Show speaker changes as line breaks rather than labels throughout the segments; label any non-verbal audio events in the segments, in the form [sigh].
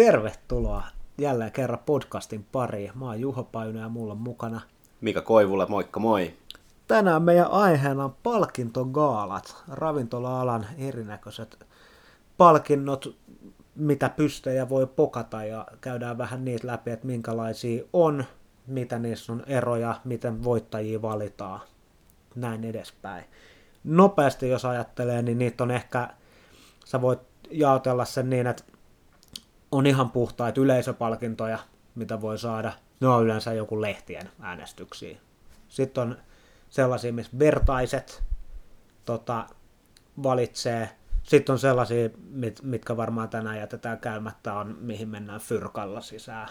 Tervetuloa jälleen kerran podcastin pariin. Mä oon Juho Pajunen ja mulla on mukana.
Mika Koivula, moikka moi.
Tänään meidän aiheena on palkintogaalat, ravintola-alan erinäköiset palkinnot, mitä pystejä voi pokata ja käydään vähän niitä läpi, että minkälaisia on, mitä niissä on eroja, miten voittajia valitaan, näin edespäin. Nopeasti jos ajattelee, niin niitä on ehkä, sä voit jaotella sen niin, että on ihan puhtaita yleisöpalkintoja, mitä voi saada. Ne on yleensä joku lehtien äänestyksiä. Sitten on sellaisia, missä vertaiset tota, valitsee. Sitten on sellaisia, mit, mitkä varmaan tänään jätetään käymättä, on mihin mennään fyrkalla sisään.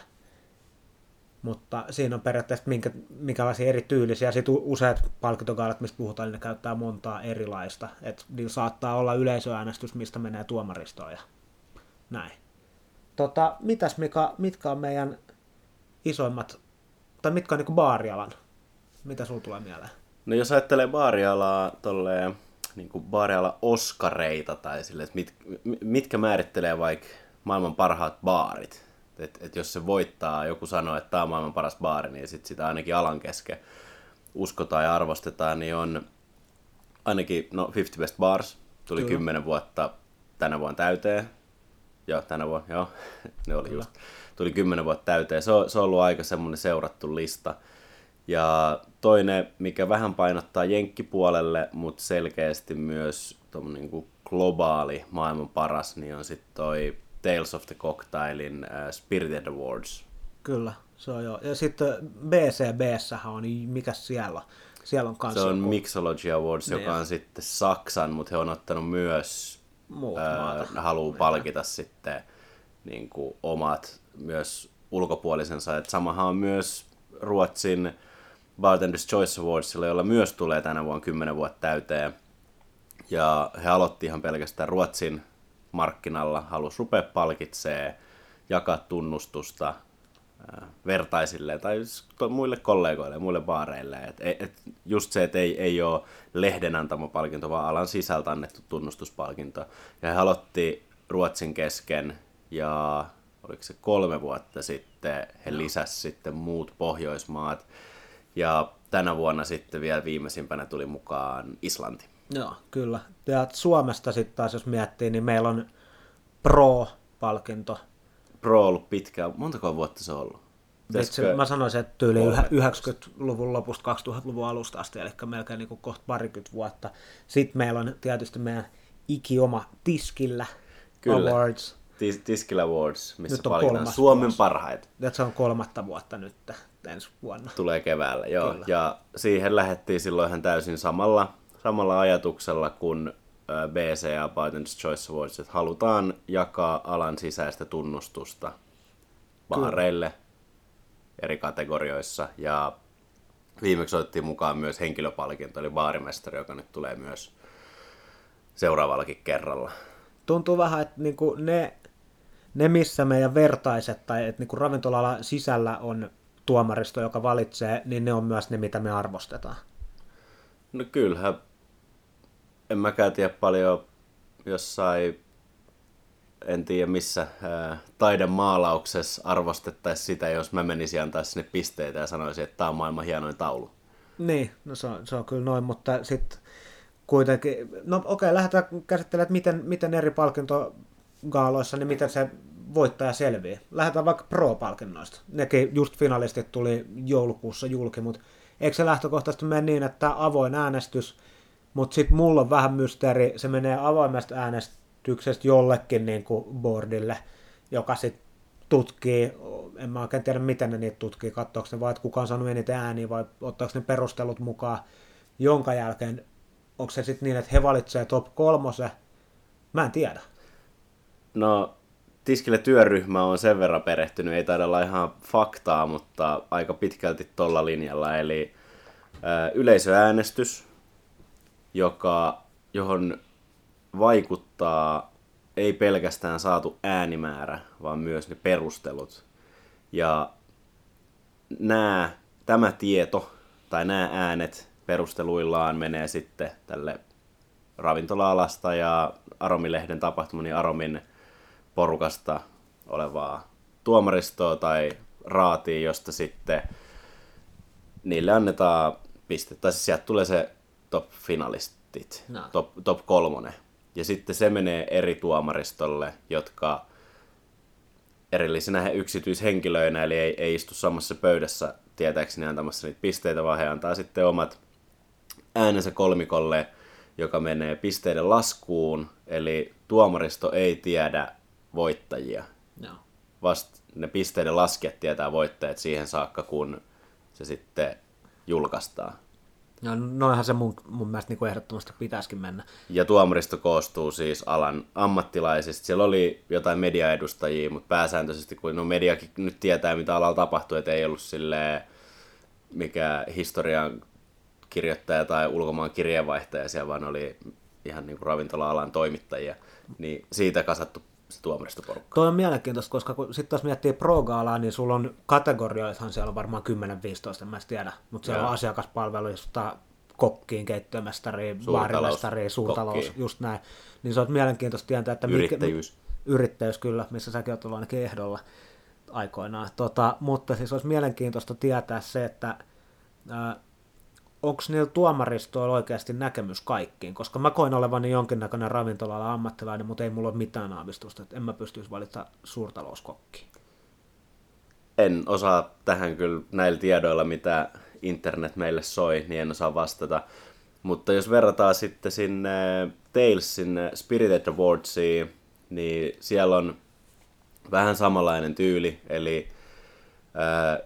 Mutta siinä on periaatteessa minkä, minkälaisia eri tyylisiä. Sitten useat palkintogaalat, mistä puhutaan, niin ne käyttää montaa erilaista. Et niillä saattaa olla yleisöäänestys, mistä menee tuomaristoon ja näin. Tota, mitäs Mika, mitkä on meidän isoimmat, tai mitkä on niin baarialan? Mitä sulla tulee mieleen?
No jos ajattelee baarialaa tolleen, niin kuin baariala oskareita tai sille, että mit, mitkä määrittelee vaikka maailman parhaat baarit. Et, et jos se voittaa, joku sanoo, että tämä on maailman paras baari, niin sit sitä ainakin alan kesken uskotaan ja arvostetaan, niin on ainakin no 50 Best Bars, tuli Kyllä. 10 vuotta tänä vuonna täyteen. Joo, tänä vuonna, joo, [laughs] ne oli just. Tuli 10 vuotta täyteen. Se on, se on ollut aika semmoinen seurattu lista. Ja toinen, mikä vähän painottaa jenkkipuolelle, mutta selkeästi myös niin kuin globaali maailman paras, niin on sitten toi Tales of the Cocktailin uh, Spirited Awards.
Kyllä, se on joo. Ja sitten BCBssä on, niin mikä siellä? Siellä on
kanssa Se on joku... Mixology Awards, niin. joka on sitten Saksan, mutta he on ottanut myös, äh, haluaa palkita sitten niin kuin omat myös ulkopuolisensa. Et samahan on myös Ruotsin Bartender's Choice Awardsilla, jolla myös tulee tänä vuonna 10 vuotta täyteen. Ja he aloitti ihan pelkästään Ruotsin markkinalla, halusi rupea palkitsee, jakaa tunnustusta vertaisille tai muille kollegoille ja muille baareille. Et, et, just se, että ei, ei ole lehden antama palkinto, vaan alan sisältä annettu tunnustuspalkinto. Ja he aloitti Ruotsin kesken ja oliko se kolme vuotta sitten, he lisäsivät sitten muut Pohjoismaat. Ja tänä vuonna sitten vielä viimeisimpänä tuli mukaan Islanti.
Joo, kyllä. Ja Suomesta sitten taas, jos miettii, niin meillä on Pro-palkinto.
Pro ollut pitkään. Montako vuotta se on ollut?
Itse, mä sanoisin, että tyyli 90-luvun lopusta 2000-luvun alusta asti, eli melkein niin kuin kohta parikymmentä vuotta. Sitten meillä on tietysti meidän ikioma Tiskillä Kyllä. Awards.
Tis- Tiskillä Awards, missä nyt on palkitaan Suomen vuosi. parhaita.
Ja se on kolmatta vuotta nyt ensi vuonna.
Tulee keväällä, joo. Kyllä. Ja siihen lähdettiin silloin ihan täysin samalla samalla ajatuksella kuin BCA Biden's Choice Awards, että halutaan jakaa alan sisäistä tunnustusta baareille eri kategorioissa. Ja viimeksi otettiin mukaan myös henkilöpalkinto, eli baarimestari, joka nyt tulee myös seuraavallakin kerralla.
Tuntuu vähän, että niinku ne, ne, missä meidän vertaiset tai että niinku ravintola sisällä on tuomaristo, joka valitsee, niin ne on myös ne, mitä me arvostetaan.
No kyllähän en mäkään tiedä paljon jossain, en tiedä missä ää, taidemaalauksessa arvostettaisiin sitä, jos mä menisin antaa sinne pisteitä ja sanoisin, että tämä on maailman hienoin taulu.
Niin, no se on, se on kyllä noin, mutta sitten kuitenkin, no okei, lähdetään käsittelemään, että miten, miten eri palkintogaaloissa, niin miten se voittaja selviää. Lähdetään vaikka Pro-palkinnoista. Nekin just finalistit tuli joulukuussa julki, mutta eikö se lähtökohtaisesti mene niin, että avoin äänestys – mutta sitten mulla on vähän mysteeri, se menee avoimesta äänestyksestä jollekin niin kuin boardille, joka sitten tutkii, en mä oikein tiedä miten ne niitä tutkii, katsoako ne vai, että kuka on saanut eniten ääniä vai ottaako ne perustelut mukaan, jonka jälkeen, onko se sitten niin, että he valitsevat top kolmose, mä en tiedä.
No, Tiskille työryhmä on sen verran perehtynyt, ei taida olla ihan faktaa, mutta aika pitkälti tuolla linjalla, eli yleisöäänestys, joka, johon vaikuttaa ei pelkästään saatu äänimäärä, vaan myös ne perustelut. Ja nämä, tämä tieto tai nämä äänet perusteluillaan menee sitten tälle ravintola-alasta ja Aromilehden tapahtuman ja Aromin porukasta olevaa tuomaristoa tai raatia, josta sitten niille annetaan piste. Tai siis sieltä tulee se top-finalistit, no. top, top kolmonen. Ja sitten se menee eri tuomaristolle, jotka erillisinä yksityishenkilöinä, eli ei, ei istu samassa pöydässä tietääkseni antamassa niitä pisteitä, vaan he antaa sitten omat äänensä kolmikolle, joka menee pisteiden laskuun, eli tuomaristo ei tiedä voittajia. No. Vast ne pisteiden laskijat tietää voittajat siihen saakka, kun se sitten julkaistaan.
No, noinhan se mun, mun mielestä niin ehdottomasti pitäisikin mennä.
Ja tuomaristo koostuu siis alan ammattilaisista. Siellä oli jotain mediaedustajia, mutta pääsääntöisesti, kun no mediakin nyt tietää, mitä alalla tapahtuu, että ei ollut silleen mikä historian kirjoittaja tai ulkomaan kirjeenvaihtaja, siellä vaan oli ihan niin kuin ravintola-alan toimittajia, niin siitä kasattu se tuomaristoporukka.
Tuo on mielenkiintoista, koska kun sitten taas miettii pro niin sulla on kategorioithan siellä on varmaan 10-15, en mä tiedä, mutta siellä Joo. on asiakaspalveluista kokkiin, keittiömestariin, baarimestariin, suurtalous, kokkiin. just näin. Niin se on mielenkiintoista tietää, että...
Yrittäjyys.
Mikä, yrittäjyys kyllä, missä säkin olet ollut ainakin ehdolla aikoinaan. Tota, mutta siis olisi mielenkiintoista tietää se, että onko niillä tuomaristoilla oikeasti näkemys kaikkiin, koska mä koin olevani jonkinnäköinen ravintola ammattilainen, mutta ei mulla ole mitään aavistusta, että en mä pystyisi valita suurtalouskokki.
En osaa tähän kyllä näillä tiedoilla, mitä internet meille soi, niin en osaa vastata. Mutta jos verrataan sitten sinne Talesin Spirited Awardsiin, niin siellä on vähän samanlainen tyyli, eli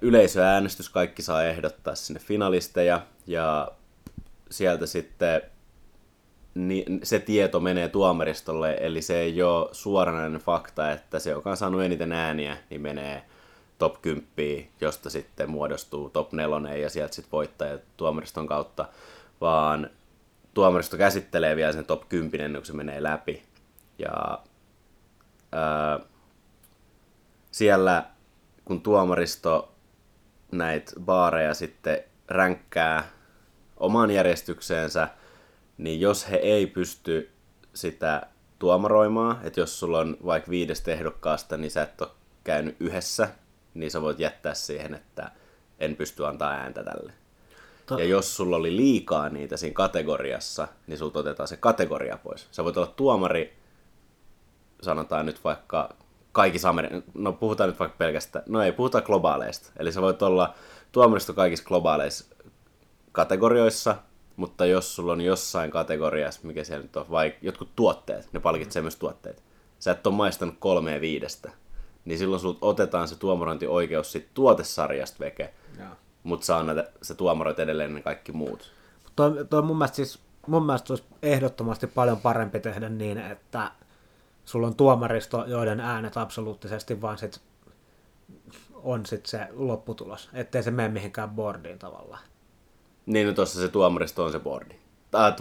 yleisöäänestys, kaikki saa ehdottaa sinne finalisteja, ja sieltä sitten se tieto menee tuomaristolle, eli se ei ole suoranainen fakta, että se, joka on saanut eniten ääniä, niin menee top 10, josta sitten muodostuu top 4 ja sieltä sitten voittajat tuomariston kautta, vaan tuomaristo käsittelee vielä sen top 10 ennen kuin se menee läpi. Ja ää, siellä kun tuomaristo näitä baareja sitten ränkkää omaan järjestykseensä, niin jos he ei pysty sitä tuomaroimaan, että jos sulla on vaikka viidestä ehdokkaasta, niin sä et ole käynyt yhdessä, niin sä voit jättää siihen, että en pysty antaa ääntä tälle. To- ja jos sulla oli liikaa niitä siinä kategoriassa, niin sulta otetaan se kategoria pois. Sä voit olla tuomari, sanotaan nyt vaikka kaikissa Ameri- no puhutaan nyt vaikka pelkästään, no ei puhuta globaaleista. Eli sä voit olla tuomaristo kaikissa globaaleissa kategorioissa, mutta jos sulla on jossain kategoriassa, mikä siellä nyt on, vai jotkut tuotteet, ne palkitsee mm. myös tuotteet, sä et ole maistanut kolmea viidestä, niin silloin sulta otetaan se tuomarointioikeus siitä tuotesarjasta veke, mutta saa näitä, se tuomaroit edelleen ne kaikki muut.
Toi, toi mun mielestä siis mun mielestä olisi ehdottomasti paljon parempi tehdä niin, että sulla on tuomaristo, joiden äänet absoluuttisesti vaan sit on sit se lopputulos, ettei se mene mihinkään boardiin tavallaan.
Niin, no tuossa se tuomaristo on se boardi.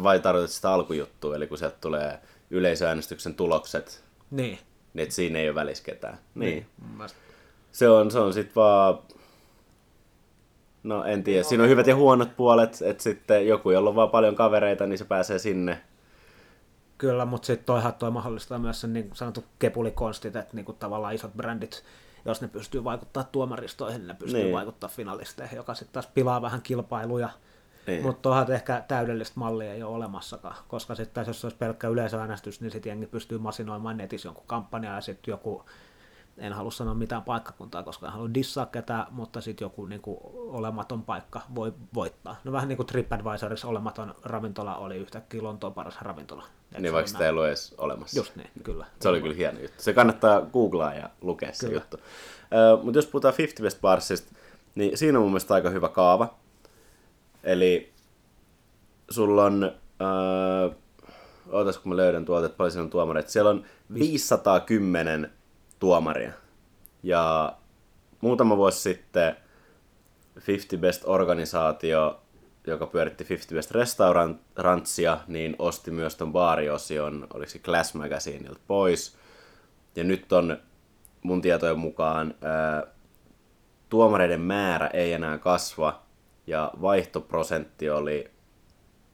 Vai tarkoitat sitä alkujuttua, eli kun sieltä tulee yleisöäänestyksen tulokset,
niin.
niin että siinä ei ole välissä ketään. Niin. niin. Se on, se on sitten vaan... No en tiedä, siinä on hyvät ja huonot puolet, että sitten joku, jolla on vaan paljon kavereita, niin se pääsee sinne
Kyllä, mutta sitten toihan toi mahdollistaa myös sen niin sanottu kepulikonstit, että niin kuin tavallaan isot brändit, jos ne pystyy vaikuttaa tuomaristoihin, niin ne pystyy niin. vaikuttaa finalisteihin, joka sitten taas pilaa vähän kilpailuja. Niin. Mutta tuohan ehkä täydellistä mallia ei ole olemassakaan, koska sitten jos olisi pelkkä yleisöäänestys, niin sitten jengi pystyy masinoimaan netissä jonkun kampanjan ja sitten joku en halua sanoa mitään paikkakuntaa, koska en halua dissaa ketään, mutta sitten joku niin kuin, olematon paikka voi voittaa. No vähän niin kuin TripAdvisorissa olematon ravintola oli yhtäkkiä Lontoon paras ravintola.
Eikö niin vaikka sitä ei ollut edes olemassa.
Just niin, kyllä.
Se oli kyllä hieno juttu. Se kannattaa googlaa ja lukea kyllä. se juttu. Uh, mutta jos puhutaan 50 Best Barsista, niin siinä on mun mielestä aika hyvä kaava. Eli sulla on, uh, ootas kun mä löydän tuolta, että paljon siellä on tuomareita. Siellä on 510 tuomaria. Ja muutama vuosi sitten 50 Best organisaatio, joka pyöritti 50 Best Restaurantsia, niin osti myös ton baariosion, oliko se Glass Magazineilta pois. Ja nyt on mun tietojen mukaan ää, tuomareiden määrä ei enää kasva, ja vaihtoprosentti oli,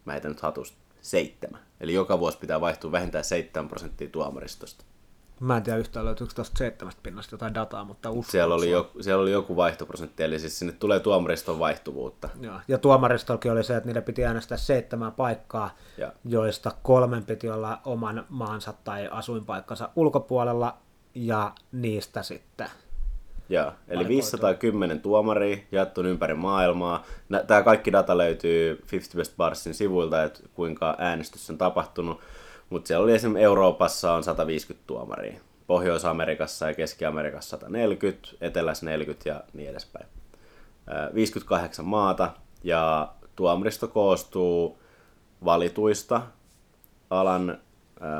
mä heitän nyt hatusta, seitsemän. Eli joka vuosi pitää vaihtua vähintään 7 prosenttia tuomaristosta.
Mä en tiedä yhtään löytyykö tuosta seitsemästä pinnasta jotain dataa, mutta uskon.
Siellä oli, joku, siellä oli joku vaihtoprosentti, eli siis sinne tulee tuomariston vaihtuvuutta.
Joo. Ja tuomaristollakin oli se, että niille piti äänestää seitsemän paikkaa, ja. joista kolmen piti olla oman maansa tai asuinpaikkansa ulkopuolella, ja niistä sitten
Joo, eli 510 tuomaria jaettu ympäri maailmaa. Tämä kaikki data löytyy 50 Best Barsin sivuilta, että kuinka äänestys on tapahtunut. Mutta siellä oli esimerkiksi Euroopassa on 150 tuomaria. Pohjois-Amerikassa ja Keski-Amerikassa 140, Etelässä 40 ja niin edespäin. 58 maata ja tuomaristo koostuu valituista alan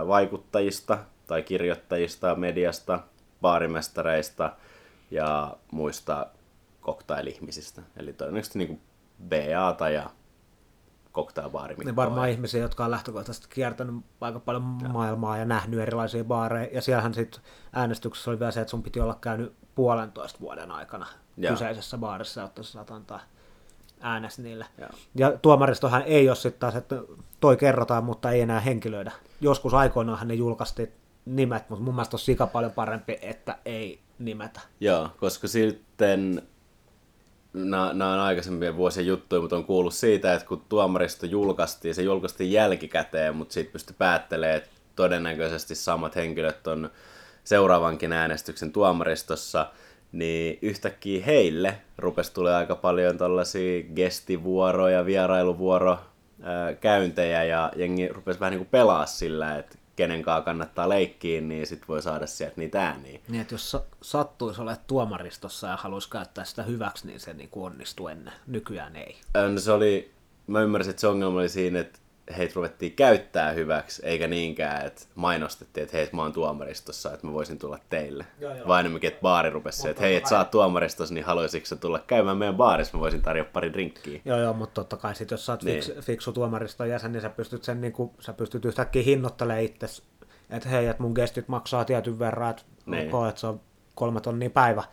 vaikuttajista tai kirjoittajista, mediasta, baarimestareista – ja muista cocktail-ihmisistä. Eli todennäköisesti niin BA ja cocktailbaari.
Ne varmaan ihmisiä, jotka on lähtökohtaisesti kiertänyt aika paljon ja. maailmaa ja nähnyt erilaisia baareja. Ja siellähän sitten äänestyksessä oli vielä se, että sun piti olla käynyt puolentoista vuoden aikana ja. kyseisessä baarissa, jotta sä saat antaa äänes niille. Ja, ja tuomaristohan ei ole sitten taas, että toi kerrotaan, mutta ei enää henkilöidä. Joskus aikoinaan ne julkaistiin nimet, mutta mun mielestä on sika paljon parempi, että ei nimetä.
Joo, koska sitten nämä on aikaisempien vuosien juttuja, mutta on kuullut siitä, että kun tuomaristo julkaistiin, se julkaistiin jälkikäteen, mutta sitten pystyi päättelemään, että todennäköisesti samat henkilöt on seuraavankin äänestyksen tuomaristossa, niin yhtäkkiä heille rupesi tulee aika paljon tällaisia gestivuoroja, vierailuvuoro käyntejä ja jengi rupesi vähän niin kuin pelaa sillä, että kenen kanssa kannattaa leikkiä, niin sit voi saada sieltä niitä ääniä.
Niin, että jos sattuisi olemaan tuomaristossa ja haluaisi käyttää sitä hyväksi, niin se niin onnistuu ennen. Nykyään ei.
No se oli, mä ymmärsin, että se ongelma oli siinä, että heitä ruvettiin käyttää hyväksi, eikä niinkään, että mainostettiin, että hei, mä oon tuomaristossa, että mä voisin tulla teille. Joo, joo. Vai enemmänkin, että baari rupesi se, että hei, että sä oot tuomaristossa, niin haluaisitko tulla käymään meidän baarissa, mä voisin tarjota pari drinkkiä.
Joo, joo, mutta totta kai sit, jos sä oot niin. fiks, fiksu tuomariston jäsen, niin sä pystyt sen niin kuin, sä pystyt yhtäkkiä hinnoittelemaan itse, että hei, että mun gestit maksaa tietyn verran, että, niin. okay, että se on kolme tonnia päivä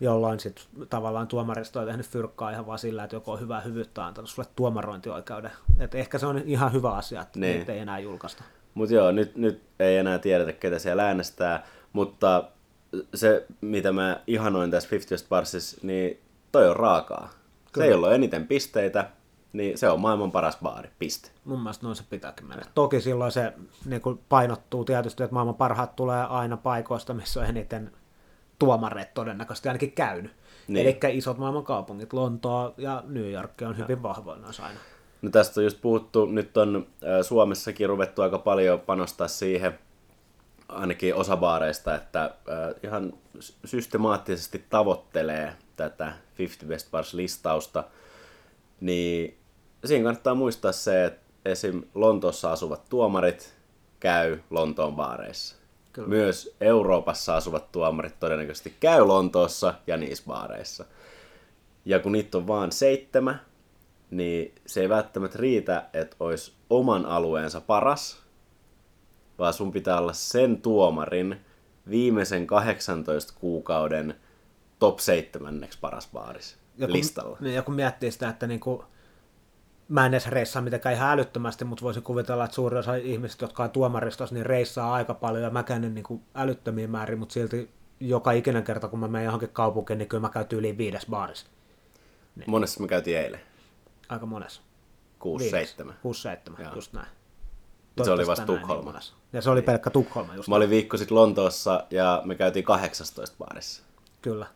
jolloin sitten tavallaan tuomaristo on tehnyt fyrkkaa ihan vaan sillä, että joku on hyvää hyvyyttä antanut sulle tuomarointioikeuden. Et ehkä se on ihan hyvä asia, että niin. niitä ei enää julkaista.
Mutta joo, nyt, nyt ei enää tiedetä, ketä siellä äänestää, mutta se, mitä mä ihanoin tässä 50 Barsissa, niin toi on raakaa. Kyllä. Se ei ollut eniten pisteitä, niin se on maailman paras baari, piste.
Mun mielestä noin se pitääkin mennä. Toki silloin se niin painottuu tietysti, että maailman parhaat tulee aina paikoista, missä on eniten tuomareet todennäköisesti ainakin käynyt. Niin. Eli isot maailman kaupungit, Lontoa ja New York on hyvin vahvoina aina.
No tästä on just puhuttu, nyt on Suomessakin ruvettu aika paljon panostaa siihen, ainakin osa baareista, että ihan systemaattisesti tavoittelee tätä 50 Best Bars-listausta, niin siinä kannattaa muistaa se, että esim. Lontoossa asuvat tuomarit käy Lontoon baareissa. Kyllä. Myös Euroopassa asuvat tuomarit todennäköisesti käy Lontoossa ja niissä baareissa. Ja kun niitä on vaan seitsemän, niin se ei välttämättä riitä, että olisi oman alueensa paras, vaan sun pitää olla sen tuomarin viimeisen 18 kuukauden top 7 paras baaris ja kun, listalla.
Niin, ja kun miettii sitä, että niinku, mä en edes reissaa mitenkään ihan älyttömästi, mutta voisin kuvitella, että suuri osa ihmisistä, jotka on tuomaristossa, niin reissaa aika paljon ja mäkään en niin kuin älyttömiä määrin, mutta silti joka ikinen kerta, kun mä menen johonkin kaupunkiin, niin kyllä mä käyn yli viides baarissa.
Niin. Monessa me käytiin eilen?
Aika monessa.
6-7.
6-7, just näin.
Se oli vasta niin Tukholma.
Niin ja se oli pelkkä Tukholma just
Mä olin viikko sitten Lontoossa ja me käytiin 18 baarissa.
Kyllä.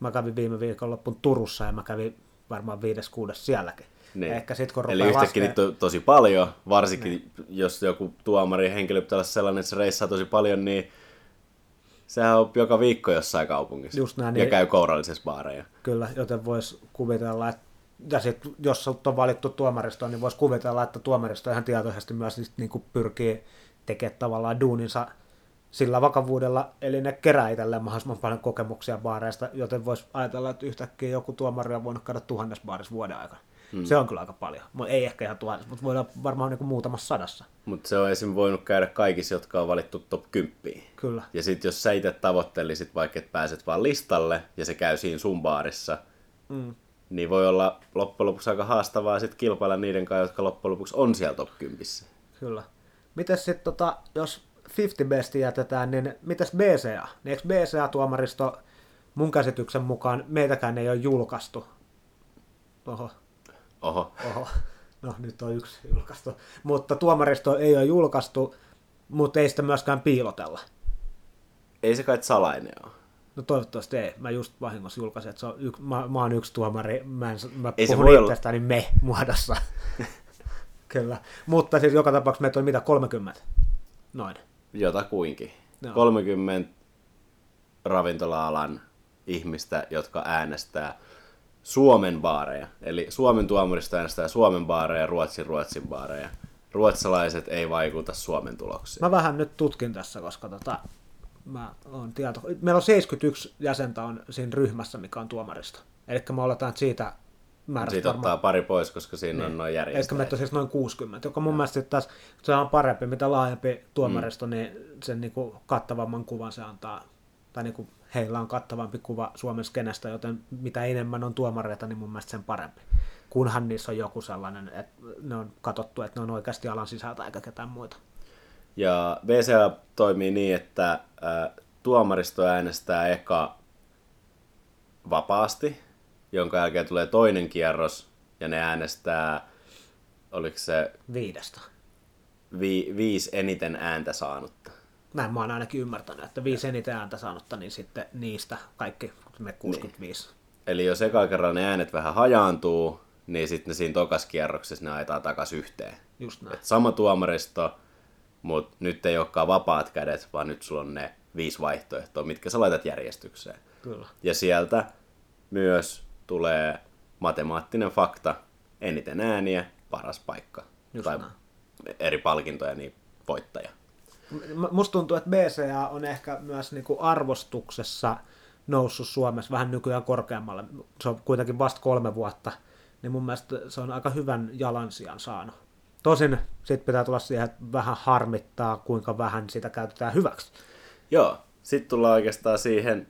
Mä kävin viime viikonloppuun Turussa ja mä kävin varmaan viides kuudes sielläkin.
Niin. Ehkä sit, kun Eli yhtäkkiä niitä on tosi paljon, varsinkin niin. jos joku tuomari henkilö pitää olla sellainen, että se reissaa tosi paljon, niin sehän on joka viikko jossain kaupungissa. Just näin, ja niin, käy kourallisessa baareja.
Kyllä, joten voisi kuvitella, että ja sit, jos on valittu tuomaristoon, niin voisi kuvitella, että tuomaristo ihan tietoisesti myös niin kuin pyrkii tekemään tavallaan duuninsa sillä vakavuudella, eli ne kerää itselleen mahdollisimman paljon kokemuksia baareista, joten voisi ajatella, että yhtäkkiä joku tuomari on voinut käydä tuhannes baarissa vuoden aikana. Hmm. Se on kyllä aika paljon. Ei ehkä ihan tuhannes, mutta voidaan varmaan niin muutamassa sadassa.
Mutta se on esim. voinut käydä kaikissa, jotka on valittu top 10.
Kyllä.
Ja sitten jos sä itse tavoittelisit vaikka, että pääset vaan listalle ja se käy siinä sun baarissa, hmm. niin voi olla loppujen lopuksi aika haastavaa sit kilpailla niiden kanssa, jotka loppujen lopuksi on siellä top 10.
Kyllä. Miten sitten, tota, jos 50 besti jätetään, niin mitäs BCA? Niin eikö BCA-tuomaristo mun käsityksen mukaan meitäkään ei ole julkaistu? Oho.
Oho.
Oho. No nyt on yksi julkaistu. Mutta tuomaristo ei ole julkaistu, mutta ei sitä myöskään piilotella.
Ei se kai salainen ole.
No toivottavasti ei. Mä just vahingossa julkaisin, että se on yk, mä, mä oon yksi tuomari. Mä, en, mä
Ei
puhun itsestäni me muodossa. [laughs] Kyllä. Mutta siis joka tapauksessa meitä oli mitä 30? Noin.
Jotakuinkin.
Joo.
30 ravintola-alan ihmistä, jotka äänestää Suomen baareja. Eli Suomen tuomarista äänestää Suomen baareja ja Ruotsin Ruotsin baareja. Ruotsalaiset ei vaikuta Suomen tuloksiin.
Mä vähän nyt tutkin tässä, koska tota, mä oon tieto... Meillä on 71 jäsentä on siinä ryhmässä, mikä on tuomarista. Eli me oletaan että siitä määrästä
Siitä
varmaan-
ottaa pari pois, koska siinä on noin
Eli
järjestäjät.
meitä on siis noin 60, joka mun mielestä sitten taas se on parempi, mitä laajempi tuomaristo, mm. niin sen niin kuin kattavamman kuvan se antaa, tai niin kuin heillä on kattavampi kuva Suomen skenestä, joten mitä enemmän on tuomareita, niin mun mielestä sen parempi. Kunhan niissä on joku sellainen, että ne on katsottu, että ne on oikeasti alan sisältä eikä ketään muita.
Ja VCA toimii niin, että ä, tuomaristo äänestää eka vapaasti, jonka jälkeen tulee toinen kierros, ja ne äänestää, oliko se
Viidestä.
vi, viisi eniten ääntä saanutta.
Näin mä oon ainakin ymmärtänyt, että viisi eniten ääntä saanutta, niin sitten niistä kaikki ne 65.
Eli jos eka kerran ne äänet vähän hajaantuu, niin sitten ne siinä tokas kierroksessa ne ajetaan takaisin yhteen.
Just näin.
Et sama tuomaristo, mutta nyt ei olekaan vapaat kädet, vaan nyt sulla on ne viisi vaihtoehtoa, mitkä sä laitat järjestykseen.
Kyllä.
Ja sieltä myös tulee matemaattinen fakta, eniten ääniä, paras paikka.
Just
tai
näin.
eri palkintoja, niin voittaja.
Musta tuntuu, että BCA on ehkä myös niinku arvostuksessa noussut Suomessa vähän nykyään korkeammalle. Se on kuitenkin vasta kolme vuotta, niin mun mielestä se on aika hyvän jalansijan saanut. Tosin sitten pitää tulla siihen, että vähän harmittaa, kuinka vähän sitä käytetään hyväksi.
Joo, sitten tullaan oikeastaan siihen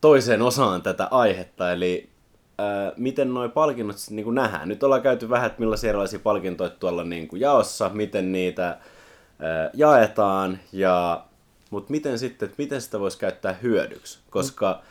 toiseen osaan tätä aihetta, eli ää, miten nuo palkinnot niin nähdään. Nyt ollaan käyty vähän, että millaisia erilaisia palkintoja tuolla niin kuin jaossa, miten niitä jaetaan, ja, mutta miten sitten, että miten sitä voisi käyttää hyödyksi, koska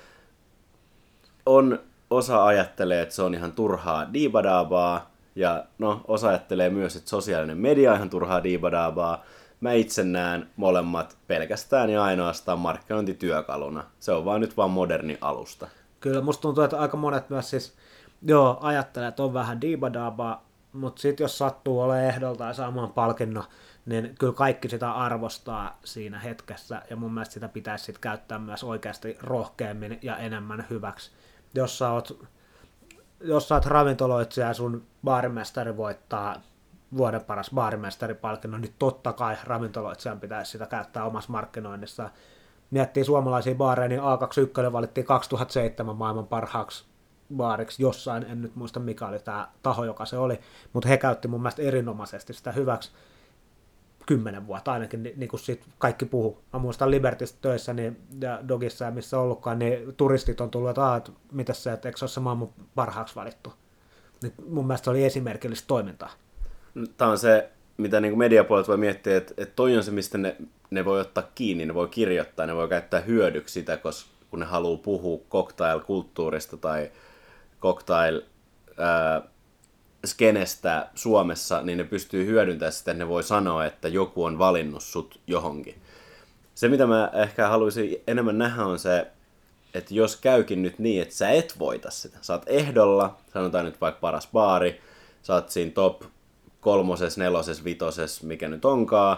on, osa ajattelee, että se on ihan turhaa diibadaabaa, ja no, osa ajattelee myös, että sosiaalinen media on ihan turhaa diibadaabaa. Mä itse näen molemmat pelkästään ja ainoastaan markkinointityökaluna. Se on vaan nyt vaan moderni alusta.
Kyllä musta tuntuu, että aika monet myös siis, joo, ajattelee, että on vähän diibadaabaa, mutta sitten jos sattuu olemaan ehdolta ja saamaan palkinnon, niin kyllä kaikki sitä arvostaa siinä hetkessä, ja mun mielestä sitä pitäisi sitten käyttää myös oikeasti rohkeammin ja enemmän hyväksi. Jos sä oot, jos sä oot ravintoloitsija ja sun baarimestari voittaa vuoden paras baarimestaripalkinnon, niin totta kai ravintoloitsijan pitäisi sitä käyttää omassa markkinoinnissa. Miettii suomalaisia baareja, niin A21 valittiin 2007 maailman parhaaksi baariksi jossain, en nyt muista mikä oli tämä taho, joka se oli, mutta he käytti mun mielestä erinomaisesti sitä hyväksi kymmenen vuotta ainakin, niin, niin kuin siitä kaikki puhu. Mä muistan Libertistä töissä niin, ja Dogissa ja missä ollutkaan, niin turistit on tullut, että, "Aa, että mitä se, että eikö se ole se maailman parhaaksi valittu. Niin mun mielestä se oli esimerkillistä toimintaa.
Tämä on se, mitä niin mediapuolet voi miettiä, että, että toi on se, mistä ne, ne voi ottaa kiinni, ne voi kirjoittaa, ne voi käyttää hyödyksi sitä, koska kun ne haluaa puhua cocktail-kulttuurista tai cocktail ää, skenestä Suomessa, niin ne pystyy hyödyntämään sitä, että ne voi sanoa, että joku on valinnut sut johonkin. Se, mitä mä ehkä haluaisin enemmän nähdä, on se, että jos käykin nyt niin, että sä et voita sitä. Sä oot ehdolla, sanotaan nyt vaikka paras baari, sä oot siinä top kolmoses, neloses, vitoses, mikä nyt onkaan,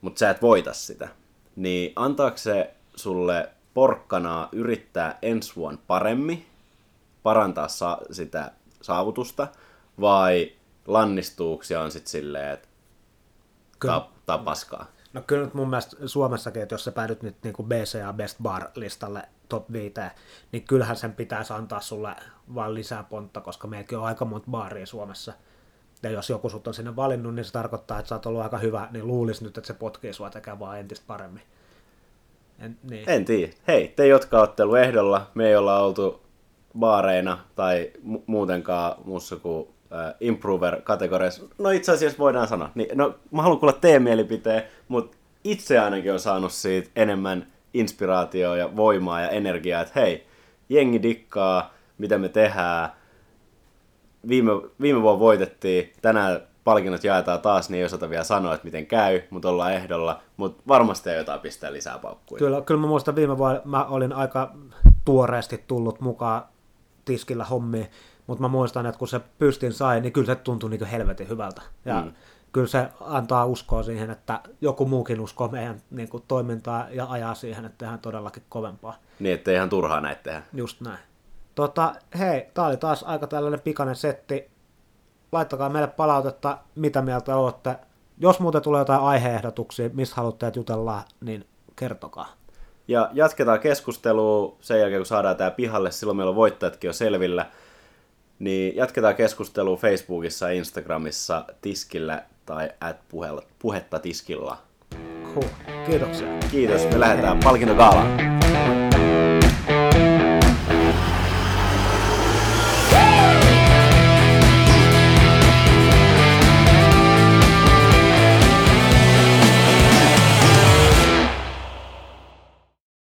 mutta sä et voita sitä. Niin antaako se sulle porkkanaa yrittää ensi vuonna paremmin, parantaa sa- sitä saavutusta, vai lannistuuko ja on sitten silleen, että tää on paskaa.
No kyllä nyt mun mielestä Suomessakin, että jos sä päädyt nyt niin kuin BCA Best Bar-listalle top 5, niin kyllähän sen pitäisi antaa sulle vaan lisää pontta, koska meilläkin on aika monta baaria Suomessa. Ja jos joku sut on sinne valinnut, niin se tarkoittaa, että sä oot ollut aika hyvä, niin luulisi nyt, että se potkii sua tekemään vaan entistä paremmin. En, niin.
En tiedä. Hei, te jotka olette ollut ehdolla, me ei olla oltu baareina tai mu- muutenkaan muussa kuin äh, improver-kategoriassa. No itse asiassa voidaan sanoa. Niin, no, mä haluan kuulla teidän mielipiteen, mutta itse ainakin on saanut siitä enemmän inspiraatioa ja voimaa ja energiaa, että hei, jengi dikkaa, mitä me tehdään. Viime, viime vuonna voitettiin, tänään palkinnot jaetaan taas, niin ei osata vielä sanoa, että miten käy, mutta ollaan ehdolla, mutta varmasti ei jotain pistää lisää paukkuja.
Kyllä, kyllä mä muistan viime vuonna, mä olin aika tuoreesti tullut mukaan tiskillä hommiin, mutta mä muistan, että kun se pystin sai, niin kyllä se tuntui niin helvetin hyvältä. Ja mm. kyllä se antaa uskoa siihen, että joku muukin uskoo meidän niin kuin, toimintaa ja ajaa siihen, että tehdään todellakin kovempaa.
Niin, että ihan turhaa näitä tehdä.
Just näin. Tota, hei, tää oli taas aika tällainen pikainen setti. Laittakaa meille palautetta, mitä mieltä olette. Jos muuten tulee jotain aiheehdotuksia, mistä haluatte, että jutellaan, niin kertokaa.
Ja jatketaan keskustelua sen jälkeen, kun saadaan tämä pihalle. Silloin meillä on voittajatkin jo selvillä. Niin jatketaan keskustelua Facebookissa ja Instagramissa tiskillä tai at puhetta tiskilla.
Cool. Kiitoksia.
Kiitos. Me lähdetään palkintogaalaan.